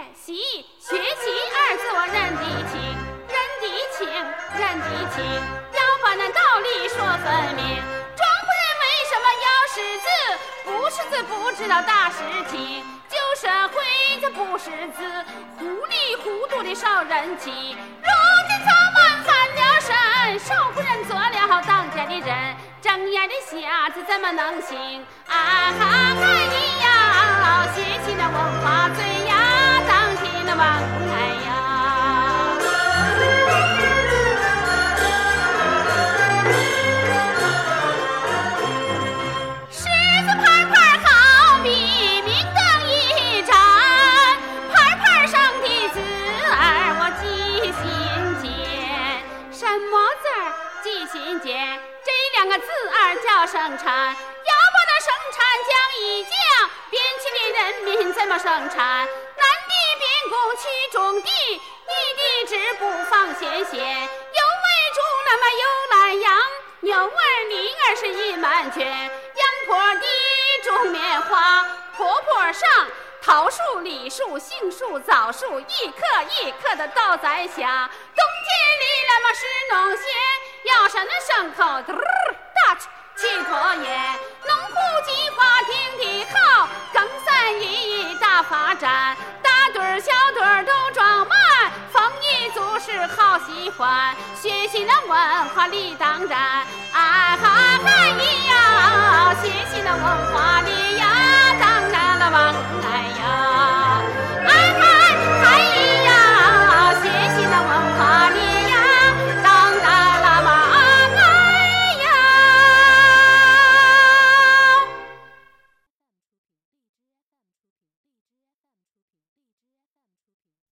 学习，学习二字我认得清，认得清，认得清，要把那道理说分明。庄夫人为什么要识字？不识字不知道大事情。旧社会他不识字，糊里糊涂的受人欺。如今咱们翻了身，少夫人做了当家的人，睁眼的瞎子怎么能行？啊哈！咿呀，学习那文化。什么字儿记心间？这两个字儿叫生产。要把那生产讲一讲，边区的人民怎么生产？男的边工去种地，女的织布纺线线。有喂猪，那么有懒羊，牛儿驴儿是一满圈。阳坡地种棉花，坡坡上桃树、李树、杏树、枣树，一棵一棵的倒在下。地里来么是农闲，要上那牲口嘟儿打去去过年。农户计划定的好，耕三一一大发展，大堆儿小堆儿都装满，丰衣足食好喜欢，学习那文化理当然。啊